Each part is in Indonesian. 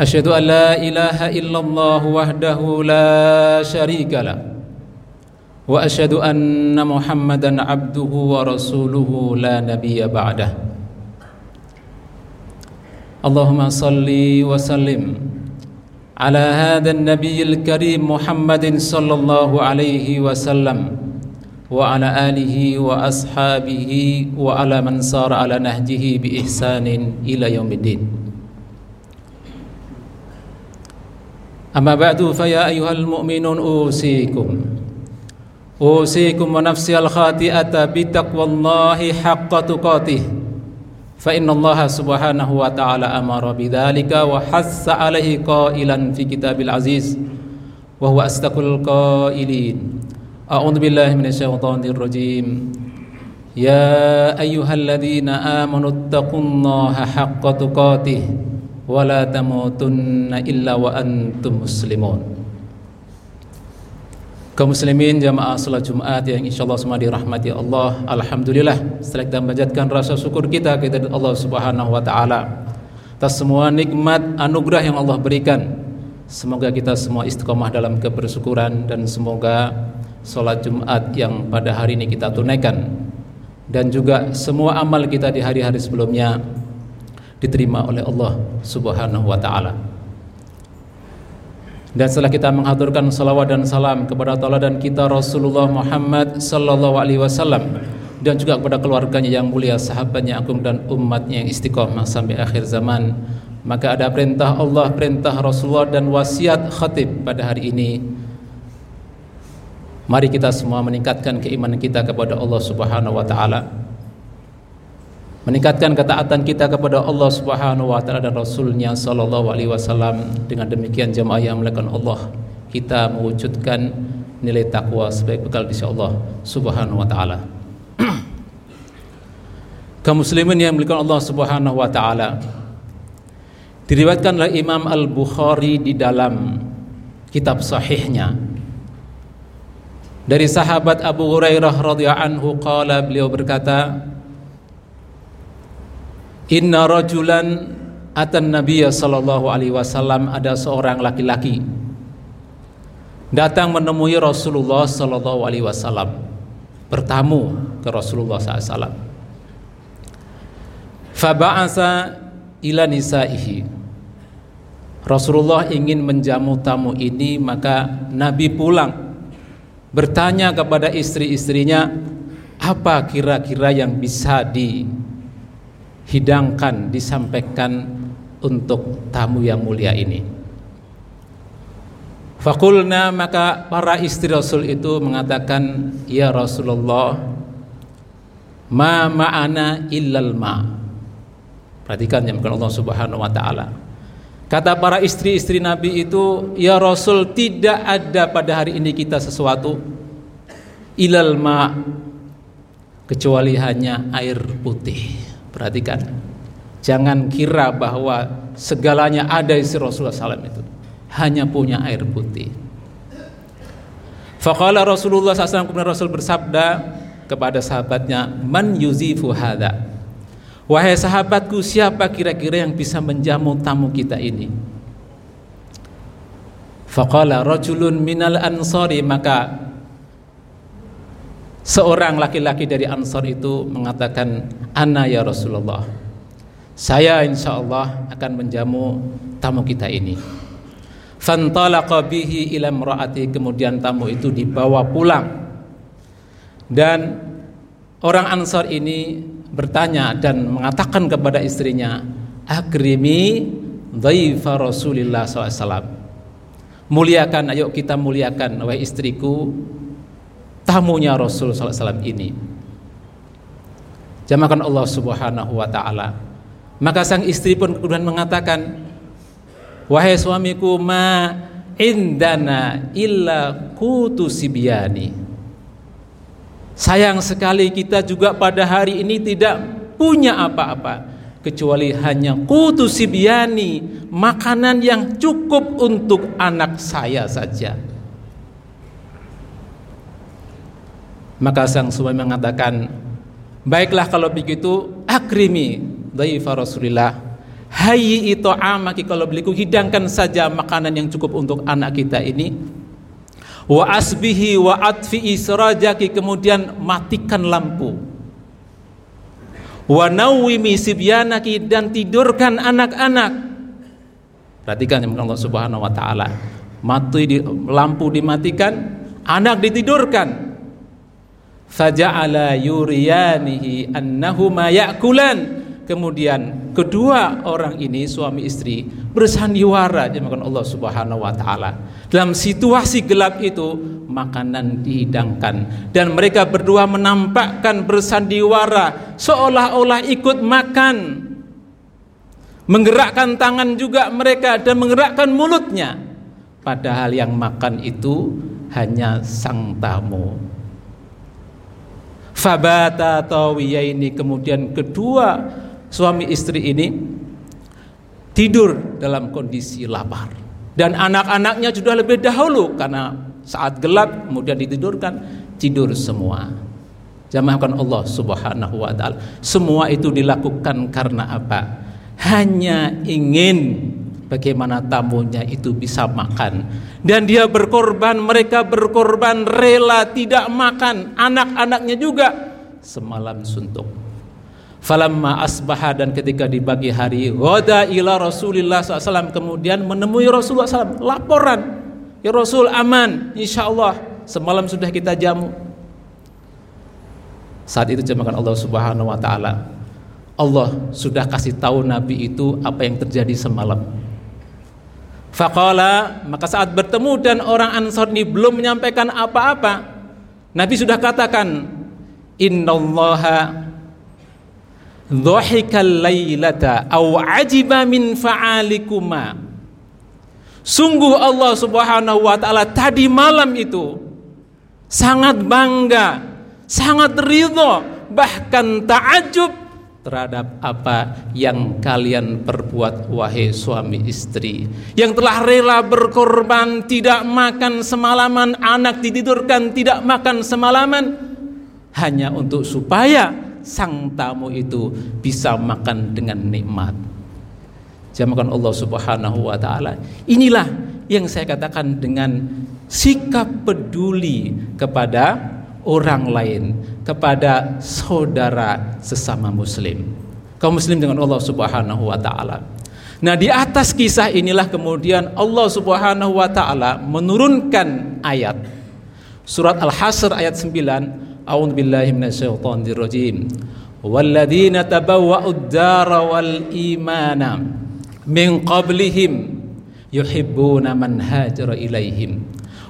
أشهد أن لا إله إلا الله وحده لا شريك له وأشهد أن محمدا عبده ورسوله لا نبي بعده اللهم صل وسلم على هذا النبي الكريم محمد صلى الله عليه وسلم وعلى آله وأصحابه وعلى من صار على نهجه بإحسان إلى يوم الدين أما بعد فيا أيها المؤمنون أوصيكم. أوصيكم ونفسي الخاطئة بتقوى الله حق تقاته. فإن الله سبحانه وتعالى أمر بذلك وحث عليه قائلا في كتاب العزيز وهو أصدق القائلين. أعوذ بالله من الشيطان الرجيم. يا أيها الذين آمنوا اتقوا الله حق تقاته. wa la tamutunna illa wa. Kaum muslimin jamaah salat Jumat yang insyaallah semua dirahmati Allah. Alhamdulillah setelah kita menjadikan rasa syukur kita kepada Allah Subhanahu wa taala atas semua nikmat anugerah yang Allah berikan. Semoga kita semua istiqomah dalam kebersyukuran dan semoga salat Jumat yang pada hari ini kita tunaikan dan juga semua amal kita di hari-hari sebelumnya diterima oleh Allah Subhanahu wa taala. Dan setelah kita mengaturkan salawat dan salam kepada Allah dan kita Rasulullah Muhammad sallallahu alaihi wasallam dan juga kepada keluarganya yang mulia, sahabatnya agung dan umatnya yang istiqomah sampai akhir zaman. Maka ada perintah Allah, perintah Rasulullah dan wasiat khatib pada hari ini. Mari kita semua meningkatkan keimanan kita kepada Allah Subhanahu wa taala meningkatkan ketaatan kita kepada Allah Subhanahu wa taala dan rasulnya sallallahu alaihi wasallam. Dengan demikian jemaah yang melakukan Allah kita mewujudkan nilai takwa sebagai bekal di Allah Subhanahu wa taala. Kaum muslimin yang melakukan Allah Subhanahu wa taala. Diriwayatkan oleh Imam Al-Bukhari di dalam kitab sahihnya. Dari sahabat Abu Hurairah radhiyallahu anhu qala beliau berkata Inna rajulan atan Nabiya sallallahu alaihi wasallam ada seorang laki-laki datang menemui Rasulullah sallallahu alaihi wasallam bertamu ke Rasulullah SAW. Faba'asa ila. Rasulullah ingin menjamu tamu ini maka Nabi pulang bertanya kepada istri-istrinya apa kira-kira yang bisa di hidangkan, disampaikan untuk tamu yang mulia ini. Fakulna maka para istri Rasul itu mengatakan, Ya Rasulullah, ma ma'ana illal ma. Perhatikan yang Allah Subhanahu wa taala. Kata para istri-istri Nabi itu, Ya Rasul, tidak ada pada hari ini kita sesuatu ilal ma kecuali hanya air putih. Perhatikan, jangan kira bahwa segalanya ada isi Rasulullah SAW itu. Hanya punya air putih. Faqala Rasulullah SAW kemudian Rasul bersabda kepada sahabatnya, Man yuzifu hadha. Wahai sahabatku, siapa kira-kira yang bisa menjamu tamu kita ini? Faqala rajulun minal ansari maka Seorang laki-laki dari Ansar itu mengatakan, "Ana ya Rasulullah. Saya insya Allah akan menjamu tamu kita ini." Fantalaqa bihi ila imraati, kemudian tamu itu dibawa pulang. Dan orang Ansar ini bertanya dan mengatakan kepada istrinya, "Akrimi dhaifa Rasulillah SAW." Muliakan, ayo kita muliakan wahai istriku tamunya Rasul SAW ini. Jamakan Allah Subhanahu wa taala. Maka sang istri pun kemudian mengatakan, "Wahai suamiku, ma indana illa kutu sibyani sayang sekali kita juga pada hari ini tidak punya apa-apa kecuali hanya kutu sibyani makanan yang cukup untuk anak saya saja maka sang suami mengatakan baiklah kalau begitu akrimi dhaifa Rasulillah. Hayyi amaki kalau beliku hidangkan saja makanan yang cukup untuk anak kita ini. Wa asbihi wa atfi israjaki kemudian matikan lampu. Wa nawwimi sibyanaki dan tidurkan anak-anak. Perhatikan yang Allah Subhanahu wa taala. Mati di, lampu dimatikan anak ditidurkan faja'ala yuriyanihi annahuma ya'kulan Kemudian kedua orang ini suami istri bersandiwara dimakan Allah Subhanahu wa taala. Dalam situasi gelap itu makanan dihidangkan dan mereka berdua menampakkan bersandiwara seolah-olah ikut makan. Menggerakkan tangan juga mereka dan menggerakkan mulutnya. Padahal yang makan itu hanya sang tamu. Fabata tawiyaini. Kemudian kedua suami istri ini tidur dalam kondisi lapar. Dan anak-anaknya sudah lebih dahulu karena saat gelap kemudian ditidurkan tidur semua. Jamaahkan Allah Subhanahu wa taala. Semua itu dilakukan karena apa? Hanya ingin bagaimana tamunya itu bisa makan. Dan dia berkorban mereka berkorban rela tidak makan. Anak-anaknya juga semalam suntuk. Falamma asbaha dan ketika di pagi hari Wada ila Rasulillah SAW Kemudian menemui Rasulullah SAW Laporan Ya Rasul aman Insya Allah Semalam sudah kita jamu. Saat itu jemakan Allah Subhanahu Wa Taala Allah sudah kasih tahu Nabi itu Apa yang terjadi semalam Faqala Maka saat bertemu dan orang Ansar ini Belum menyampaikan apa-apa Nabi sudah katakan Innallaha dhahikal lailata aw ajiba min fa'alikuma. Sungguh Allah Subhanahu wa taala tadi malam itu sangat bangga sangat ridho bahkan takjub terhadap apa yang kalian perbuat wahai suami istri yang telah rela berkorban tidak makan semalaman anak ditidurkan tidak makan semalaman hanya untuk supaya sang tamu itu bisa makan dengan nikmat. Jamakan Allah Subhanahu wa taala. Inilah yang saya katakan dengan sikap peduli kepada orang lain, kepada saudara sesama muslim. kaum muslim dengan Allah Subhanahu wa taala. Nah, di atas kisah inilah kemudian Allah Subhanahu wa taala menurunkan ayat surat Al-Hasr ayat 9, A'udzu billahi minasyaitonir rajim. Walladzina ad-dara wal imana min qablihim yuhibbuna man hajara ilaihim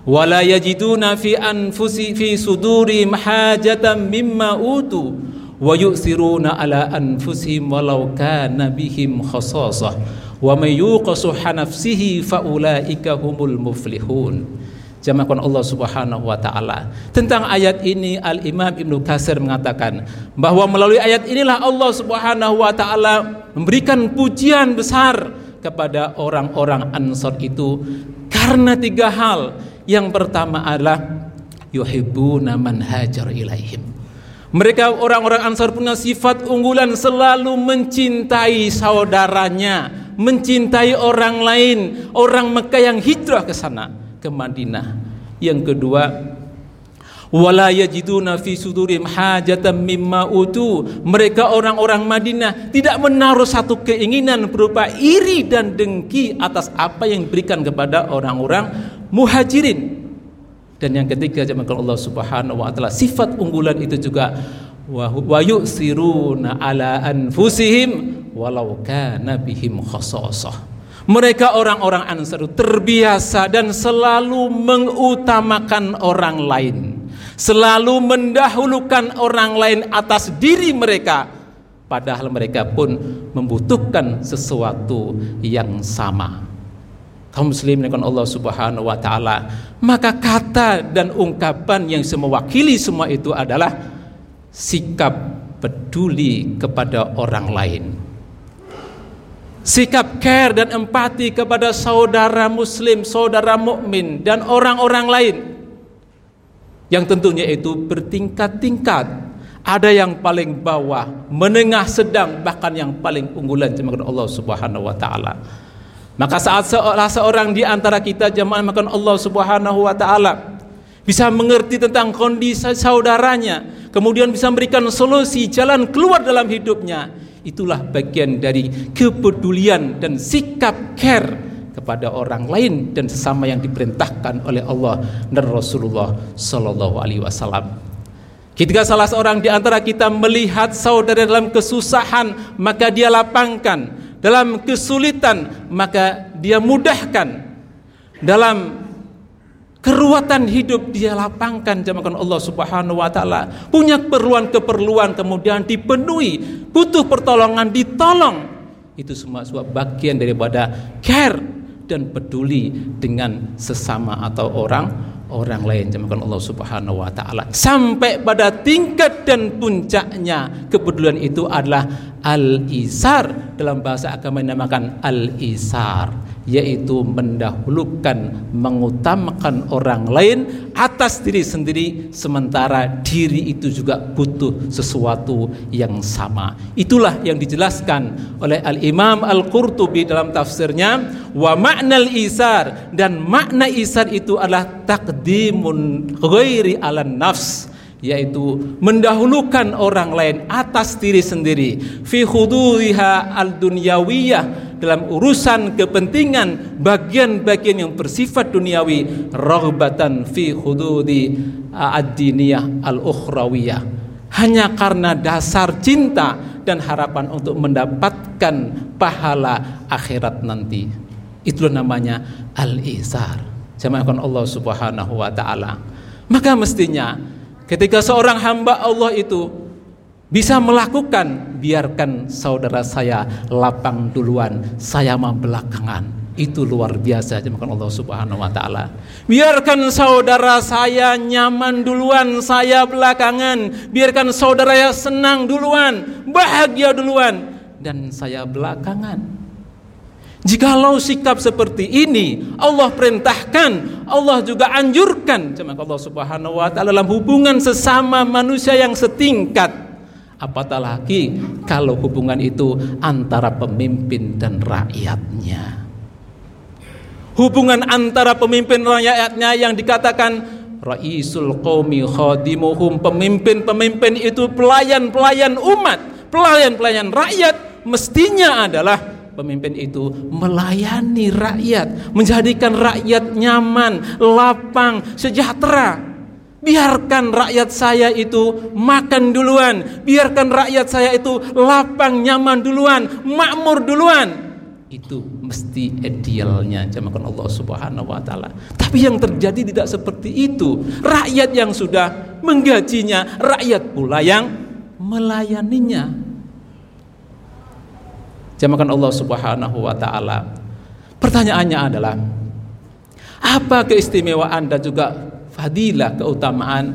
wala yajiduna fi anfusi fi suduri mahajatan mimma utu wa yusiruna ala anfusihim walau kana bihim khasasah wa may yuqasuha nafsihi fa ulaika humul muflihun jamakan Allah Subhanahu wa taala. Tentang ayat ini Al-Imam Ibnu Katsir mengatakan bahwa melalui ayat inilah Allah Subhanahu wa taala memberikan pujian besar kepada orang-orang Ansor itu karena tiga hal. Yang pertama adalah yuhibbuna man hajar ilaihim. Mereka orang-orang Ansar punya sifat unggulan selalu mencintai saudaranya, mencintai orang lain, orang Mekah yang hijrah ke sana ke Madinah. Yang kedua, wala yajiduna fi sudurim hajatan mimma utu. Mereka orang-orang Madinah tidak menaruh satu keinginan berupa iri dan dengki atas apa yang diberikan kepada orang-orang Muhajirin. Dan yang ketiga jemaah Allah Subhanahu wa taala sifat unggulan itu juga wa yusiruna ala anfusihim walau kana bihim mereka orang-orang Ansar terbiasa dan selalu mengutamakan orang lain. Selalu mendahulukan orang lain atas diri mereka. Padahal mereka pun membutuhkan sesuatu yang sama. Kaum muslim dengan Allah Subhanahu wa taala, maka kata dan ungkapan yang mewakili semua itu adalah sikap peduli kepada orang lain. Sikap care dan empati kepada saudara muslim, saudara mukmin dan orang-orang lain. Yang tentunya itu bertingkat-tingkat. Ada yang paling bawah, menengah, sedang, bahkan yang paling unggulan cuma Allah Subhanahu wa taala. Maka saat seorang, seorang di antara kita jemaah makan Allah Subhanahu wa taala bisa mengerti tentang kondisi saudaranya, kemudian bisa memberikan solusi jalan keluar dalam hidupnya, itulah bagian dari kepedulian dan sikap care kepada orang lain dan sesama yang diperintahkan oleh Allah dan Rasulullah sallallahu alaihi wasallam. Ketika salah seorang di antara kita melihat saudara dalam kesusahan, maka dia lapangkan dalam kesulitan maka dia mudahkan. Dalam keruatan hidup dia lapangkan jamakan Allah Subhanahu wa taala. Punya keperluan-keperluan kemudian dipenuhi. Butuh pertolongan ditolong. Itu semua sebuah bagian daripada care dan peduli dengan sesama atau orang orang lain jamakan Allah Subhanahu wa taala. Sampai pada tingkat dan puncaknya kepedulian itu adalah al-isar. Dalam bahasa agama dinamakan al-isar yaitu mendahulukan mengutamakan orang lain atas diri sendiri sementara diri itu juga butuh sesuatu yang sama. Itulah yang dijelaskan oleh al-imam al-qurtubi dalam tafsirnya wa makna al-isar dan makna isar itu adalah takdimun ghairi ala nafs yaitu mendahulukan orang lain atas diri sendiri. Fi khuduriha al dunyawiyah dalam urusan kepentingan bagian-bagian yang bersifat duniawi raghbatan fi hududi ad-diniyah al-ukhrawiyah. Hanya karena dasar cinta dan harapan untuk mendapatkan pahala akhirat nanti. Itulah namanya al-izar jamaah Allah Subhanahu wa taala. Maka mestinya Ketika seorang hamba Allah itu bisa melakukan, biarkan saudara saya lapang duluan, saya mah belakangan. Itu luar biasa jemaah Allah Subhanahu wa taala. Biarkan saudara saya nyaman duluan, saya belakangan. Biarkan saudara saya senang duluan, bahagia duluan dan saya belakangan. Jikalau sikap seperti ini Allah perintahkan, Allah juga anjurkan Cuma Allah Subhanahu wa taala dalam hubungan sesama manusia yang setingkat. Apatah lagi kalau hubungan itu antara pemimpin dan rakyatnya. Hubungan antara pemimpin rakyatnya yang dikatakan Raisul qaumi khadimuhum pemimpin-pemimpin itu pelayan-pelayan umat, pelayan-pelayan rakyat mestinya adalah pemimpin itu melayani rakyat, menjadikan rakyat nyaman, lapang, sejahtera. Biarkan rakyat saya itu makan duluan, biarkan rakyat saya itu lapang, nyaman duluan, makmur duluan. Itu mesti idealnya jamakan Allah Subhanahu wa taala. Tapi yang terjadi tidak seperti itu. Rakyat yang sudah menggajinya, rakyat pula yang melayaninya. Jamakan Allah Subhanahu wa taala. Pertanyaannya adalah apa keistimewaan dan juga fadilah keutamaan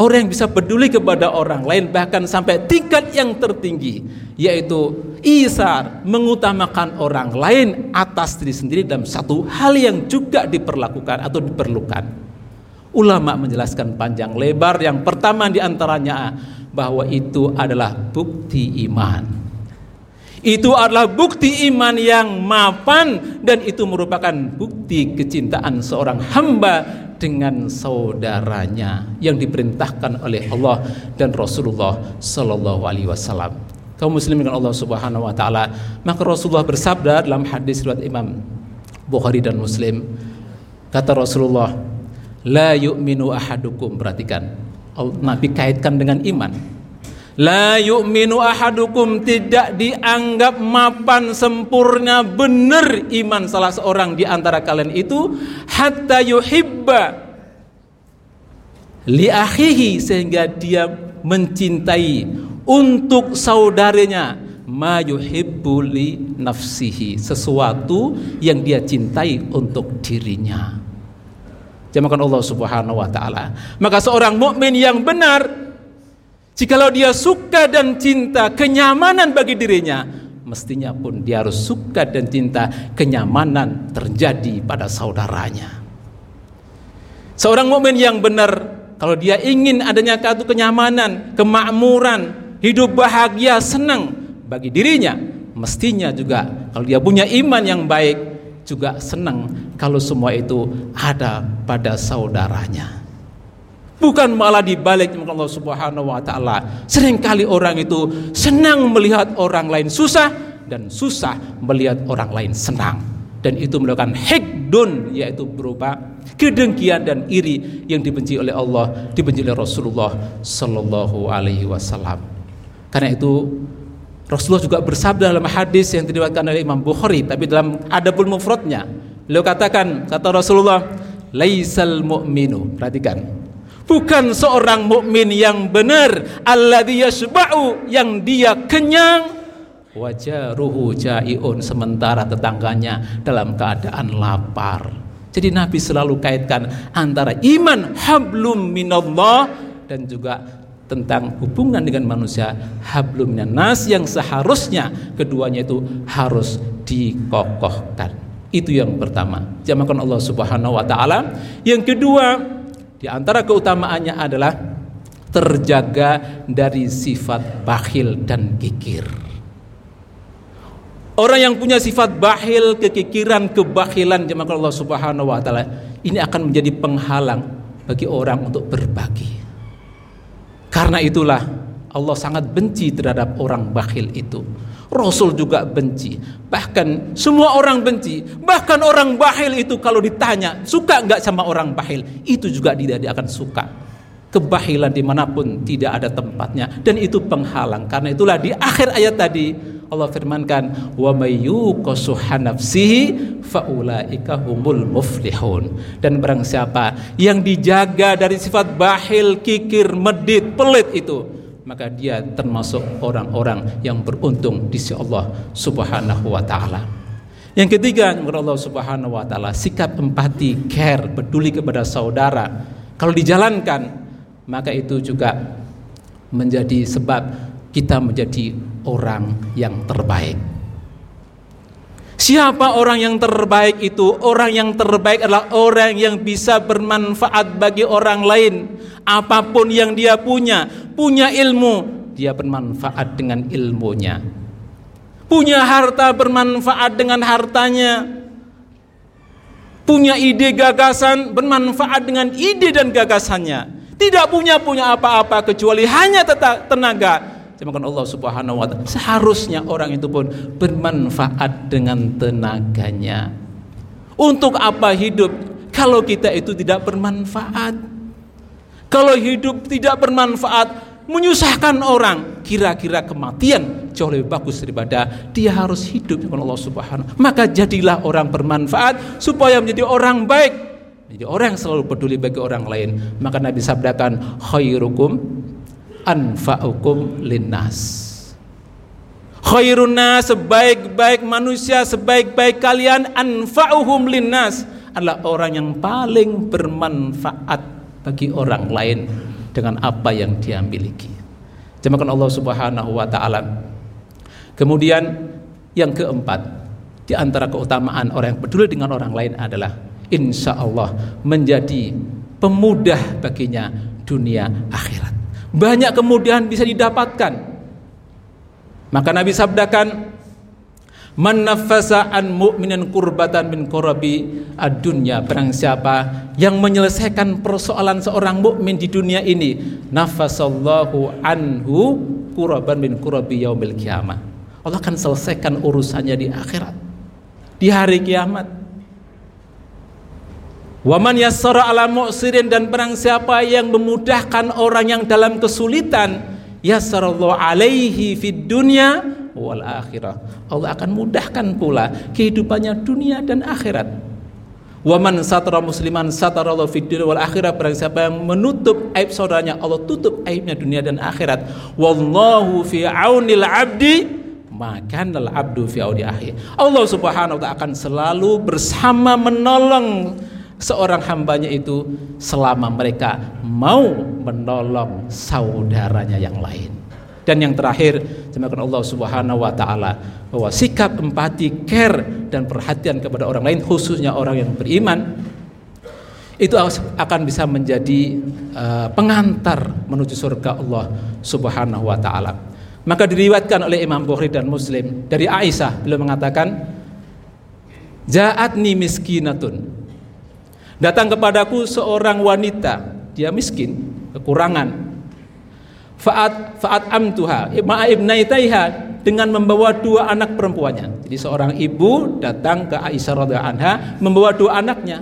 orang yang bisa peduli kepada orang lain bahkan sampai tingkat yang tertinggi yaitu isar mengutamakan orang lain atas diri sendiri dalam satu hal yang juga diperlakukan atau diperlukan. Ulama menjelaskan panjang lebar yang pertama di antaranya bahwa itu adalah bukti iman. Itu adalah bukti iman yang mapan dan itu merupakan bukti kecintaan seorang hamba dengan saudaranya yang diperintahkan oleh Allah dan Rasulullah sallallahu alaihi wasallam. Kaum muslimin dengan Allah Subhanahu wa taala, maka Rasulullah bersabda dalam hadis riwayat Imam Bukhari dan Muslim, kata Rasulullah, "La yu'minu ahadukum." Perhatikan, Nabi kaitkan dengan iman. La yu'minu ahadukum tidak dianggap mapan sempurna benar iman salah seorang di antara kalian itu hatta yuhibba li akhihi sehingga dia mencintai untuk saudaranya ma yuhibbu li nafsihi, sesuatu yang dia cintai untuk dirinya. Jamakan Allah Subhanahu wa taala. Maka seorang mukmin yang benar jikalau dia suka dan cinta kenyamanan bagi dirinya, mestinya pun dia harus suka dan cinta kenyamanan terjadi pada saudaranya. Seorang mukmin yang benar kalau dia ingin adanya satu kenyamanan, kemakmuran, hidup bahagia, senang bagi dirinya, mestinya juga kalau dia punya iman yang baik juga senang kalau semua itu ada pada saudaranya. Bukan malah dibalik Allah Subhanahu wa taala. Seringkali orang itu senang melihat orang lain susah dan susah melihat orang lain senang. Dan itu melakukan hikdun yaitu berupa kedengkian dan iri yang dibenci oleh Allah, dibenci oleh Rasulullah sallallahu alaihi wasallam. Karena itu Rasulullah juga bersabda dalam hadis yang diriwayatkan oleh Imam Bukhari tapi dalam Adabul Mufradnya beliau katakan kata Rasulullah laisal mu'minu perhatikan bukan seorang mukmin yang benar alladzi yashba'u yang dia kenyang wajaruhu jaiun sementara tetangganya dalam keadaan lapar jadi Nabi selalu kaitkan antara iman hablum minallah dan juga tentang hubungan dengan manusia hablum nas yang seharusnya keduanya itu harus dikokohkan. Itu yang pertama. Jamakan Allah Subhanahu wa taala. Yang kedua, di antara keutamaannya adalah terjaga dari sifat bakhil dan kikir. Orang yang punya sifat bahil, kekikiran, kebakhilan jemaah Allah Subhanahu wa taala ini akan menjadi penghalang bagi orang untuk berbagi. Karena itulah Allah sangat benci terhadap orang bakhil itu. Rasul juga benci. Bahkan semua orang benci. Bahkan orang bakhil itu kalau ditanya suka nggak sama orang bakhil, itu juga tidak akan suka. Kebahilan di mana pun tidak ada tempatnya dan itu penghalang. Karena itulah di akhir ayat tadi Allah firmankan wa faulaika humul muflihun dan barang siapa yang dijaga dari sifat bahil kikir medit pelit itu maka dia termasuk orang-orang yang beruntung di sisi Allah Subhanahu wa taala yang ketiga menurut Allah Subhanahu wa taala sikap empati care peduli kepada saudara kalau dijalankan maka itu juga menjadi sebab kita menjadi orang yang terbaik. Siapa orang yang terbaik itu? Orang yang terbaik adalah orang yang bisa bermanfaat bagi orang lain. Apa pun yang dia punya, punya ilmu, dia bermanfaat dengan ilmunya. Punya harta bermanfaat dengan hartanya. Punya ide gagasan bermanfaat dengan ide dan gagasannya. Tidak punya punya apa-apa kecuali hanya tenaga Dimakan Allah Subhanahu wa taala. Seharusnya orang itu pun bermanfaat dengan tenaganya. Untuk apa hidup kalau kita itu tidak bermanfaat? Kalau hidup tidak bermanfaat, menyusahkan orang, kira-kira kematian jauh lebih bagus daripada dia harus hidup dengan Allah Subhanahu. Maka jadilah orang bermanfaat supaya menjadi orang baik. Jadi orang yang selalu peduli bagi orang lain. Maka Nabi sabdakan khairukum anfa'ukum linnas khairun nas sebaik-baik manusia sebaik-baik kalian anfa'uhum linnas adalah orang yang paling bermanfaat bagi orang lain dengan apa yang dia miliki. Jemakan Allah Subhanahu wa taala. Kemudian yang keempat, di antara keutamaan orang yang peduli dengan orang lain adalah insya Allah menjadi pemudah baginya dunia akhirat banyak kemudian bisa didapatkan. Maka Nabi sabdakan, Man an mu'minin kurbatan min kurabi ad-dunya Barang siapa yang menyelesaikan persoalan seorang mukmin di dunia ini Nafasallahu anhu kuraban min kurabi yaumil kiamah. Allah akan selesaikan urusannya di akhirat Di hari kiamat. Waman yassara ala mu'sirin dan barang siapa yang memudahkan orang yang dalam kesulitan yassarallahu alaihi fid dunya wal akhirah. Allah akan mudahkan pula kehidupannya dunia dan akhirat. Waman satara musliman satarallahu fid dunya wal akhirah barang siapa yang menutup aib saudaranya Allah tutup aibnya dunia dan akhirat. Wallahu fi aunil abdi maka abdu fi audi Allah Subhanahu wa taala akan selalu bersama menolong seorang hambanya itu selama mereka mau menolong saudaranya yang lain. Dan yang terakhir, jemaah Allah Subhanahu wa taala bahwa sikap empati, care dan perhatian kepada orang lain khususnya orang yang beriman itu akan bisa menjadi uh, pengantar menuju surga Allah Subhanahu wa taala. Maka diriwayatkan oleh Imam Bukhari dan Muslim dari Aisyah beliau mengatakan Ja'atni miskinatun Datang kepadaku seorang wanita, dia miskin, kekurangan. Faat faat amtuha ma'ibnaitaiha dengan membawa dua anak perempuannya. Jadi seorang ibu datang ke Aisyah radhiyallahu anha membawa dua anaknya.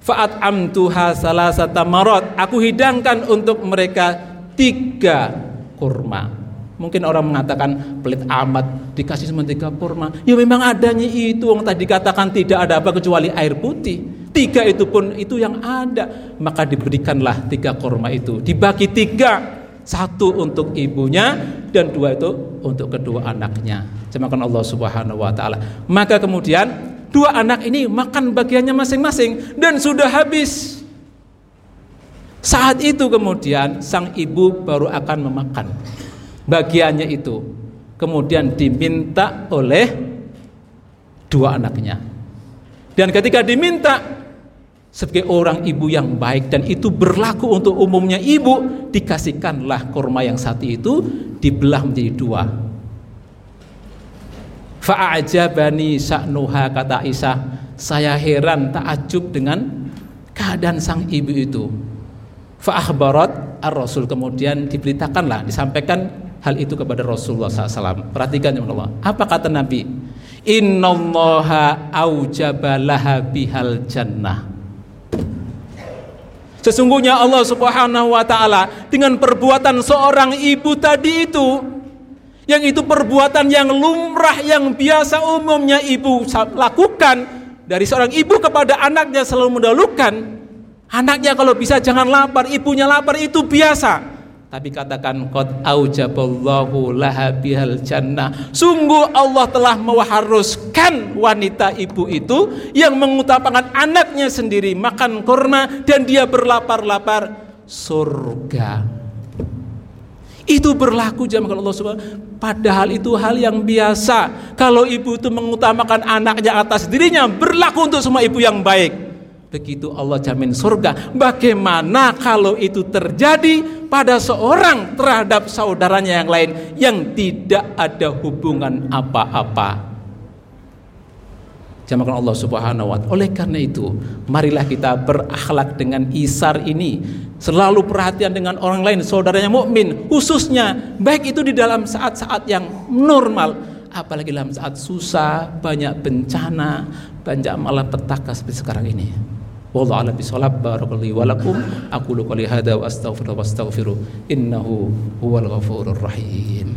Faat amtuha salah satu marot. Aku hidangkan untuk mereka tiga kurma. Mungkin orang mengatakan pelit amat dikasih cuma tiga kurma. Ya memang adanya itu yang tadi katakan tidak ada apa kecuali air putih. Tiga itu pun itu yang ada. Maka diberikanlah tiga korma itu. Dibagi tiga. Satu untuk ibunya dan dua itu untuk kedua anaknya. Jemakan Allah Subhanahu wa taala. Maka kemudian dua anak ini makan bagiannya masing-masing dan sudah habis. Saat itu kemudian sang ibu baru akan memakan bagiannya itu. Kemudian diminta oleh dua anaknya. Dan ketika diminta sebagai orang ibu yang baik dan itu berlaku untuk umumnya ibu dikasihkanlah kurma yang satu itu dibelah menjadi dua. Fa'ajabani sa'nuha kata Isa saya heran takjub dengan keadaan sang ibu itu. Fa'akhbarat ar-rasul. Kemudian diberitakanlah disampaikan hal itu kepada Rasulullah SAW perhatikan ya Allah apa kata Nabi? Innallaha aujabalaha bihal jannah Sesungguhnya Allah Subhanahu wa taala dengan perbuatan seorang ibu tadi itu yang itu perbuatan yang lumrah yang biasa umumnya ibu lakukan dari seorang ibu kepada anaknya selalu mendahulukan anaknya kalau bisa jangan lapar ibunya lapar itu biasa tapi katakan qad aujaballahu laha bihal jannah. Sungguh Allah telah mengharuskan wanita ibu itu yang mengutamakan anaknya sendiri makan kurma dan dia berlapar-lapar surga. Itu berlaku jamaah Allah Subhanahu Padahal itu hal yang biasa. Kalau ibu itu mengutamakan anaknya atas dirinya, berlaku untuk semua ibu yang baik begitu Allah jamin surga. Bagaimana kalau itu terjadi pada seorang terhadap saudaranya yang lain yang tidak ada hubungan apa-apa? Jamakan Allah Subhanahu wa. Oleh karena itu, marilah kita berakhlak dengan isar ini, selalu perhatian dengan orang lain, saudaranya mukmin, khususnya baik itu di dalam saat-saat yang normal, apalagi dalam saat susah, banyak bencana, banyak malah petaka seperti sekarang ini. Wallahu a'lam bishawab. Barakallahu wa lakum. Aqulu qouli hadza wa astaghfiru wa astaghfiru innahu huwal ghafurur rahim.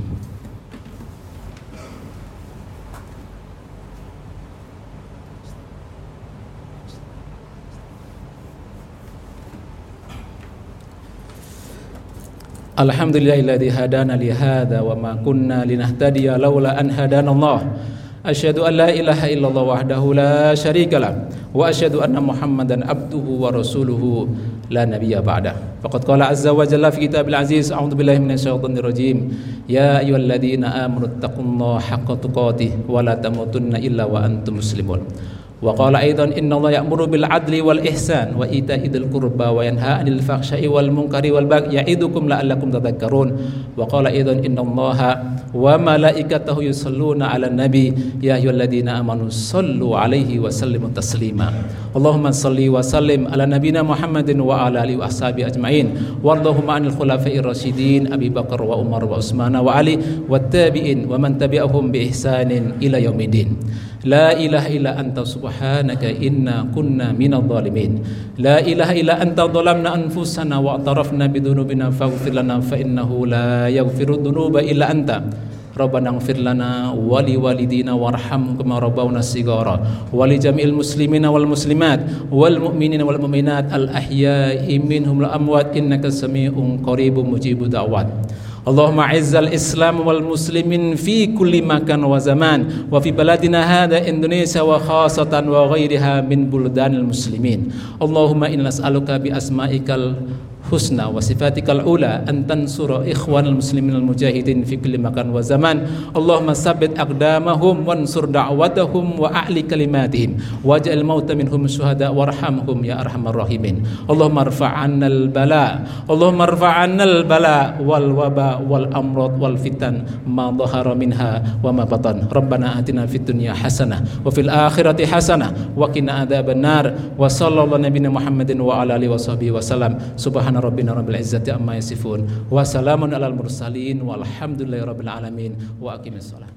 Alhamdulillahilladzi hadana li hadza wa ma kunna linahtadiya laula an hadana Allah. Asyhadu an la ilaha illallah wahdahu la syarikalah wa asyhadu anna Muhammadan abduhu wa rasuluhu la nabiyya ba'da. Faqad qala azza wa jalla fi kitabil aziz a'udzu billahi minasyaitonir rajim. Ya ayyuhalladzina amanu taqullaha haqqa tuqatih wa la tamutunna illa wa antum muslimun. وقال أيضا إن الله يأمر بالعدل والإحسان وإيتاء ذي القربى وينهى عن الفحشاء والمنكر والبغي. يعظكم لعلكم تذكرون. وقال أيضا إن الله وملائكته يصلون على النبي. يا أيها الذين آمنوا صلوا عليه وسلموا تسليما. اللهم صل وسلم على نبينا محمد وعلى آله وأصحابه أجمعين. وارضهم عن الخلفاء الراشدين أبي بكر وعمر وعثمان وعلي والتابعين ومن تبعهم بإحسان إلى يوم الدين. لا إله إلا أنت سبحانك إنا كنا من الظالمين. لا إله إلا أنت ظلمنا أنفسنا واعترفنا بذنوبنا فاغفر لنا فإنه لا يغفر الذنوب إلا أنت. ربنا اغفر لنا ولوالدينا وارحمهم كما ربونا صغارا ولجميع المسلمين والمسلمات والمؤمنين والمؤمنات الأحياء منهم الأموات. إنك سميع قريب مجيب دعوات. Allahumma izzal Islam wal muslimin fi kulli makan wa zaman wa fi baladina Indonesia wa khasatan wa ghairiha min buldanil muslimin. Allahumma inna bi asma'ikal husna wa sifatikal ula an tansura ikhwanal muslimin al mujahidin fi kulli makan wa zaman. Allahumma sabbit aqdamahum wansur da'watahum wa a'li kalimatihim. Waj'al mauta minhum syuhada warhamhum ya arhamar rahimin. Allahumma rfa'anna al bala. Allahumma rfa'anna al bala wal waba wal amrad wal fitan ma dhahara minha wa ma batan. Rabbana atina fid dunya hasanah wa fil akhirati hasanah wa qina adzaban nar. Wa sallallahu nabiyana Muhammadin wa ala alihi wa sahbihi wa salam subhana subhana rabbina rabbil izzati amma yasifun. Wa salamun alal mursalin. Walhamdulillahi rabbil alamin. Wa aqimis salat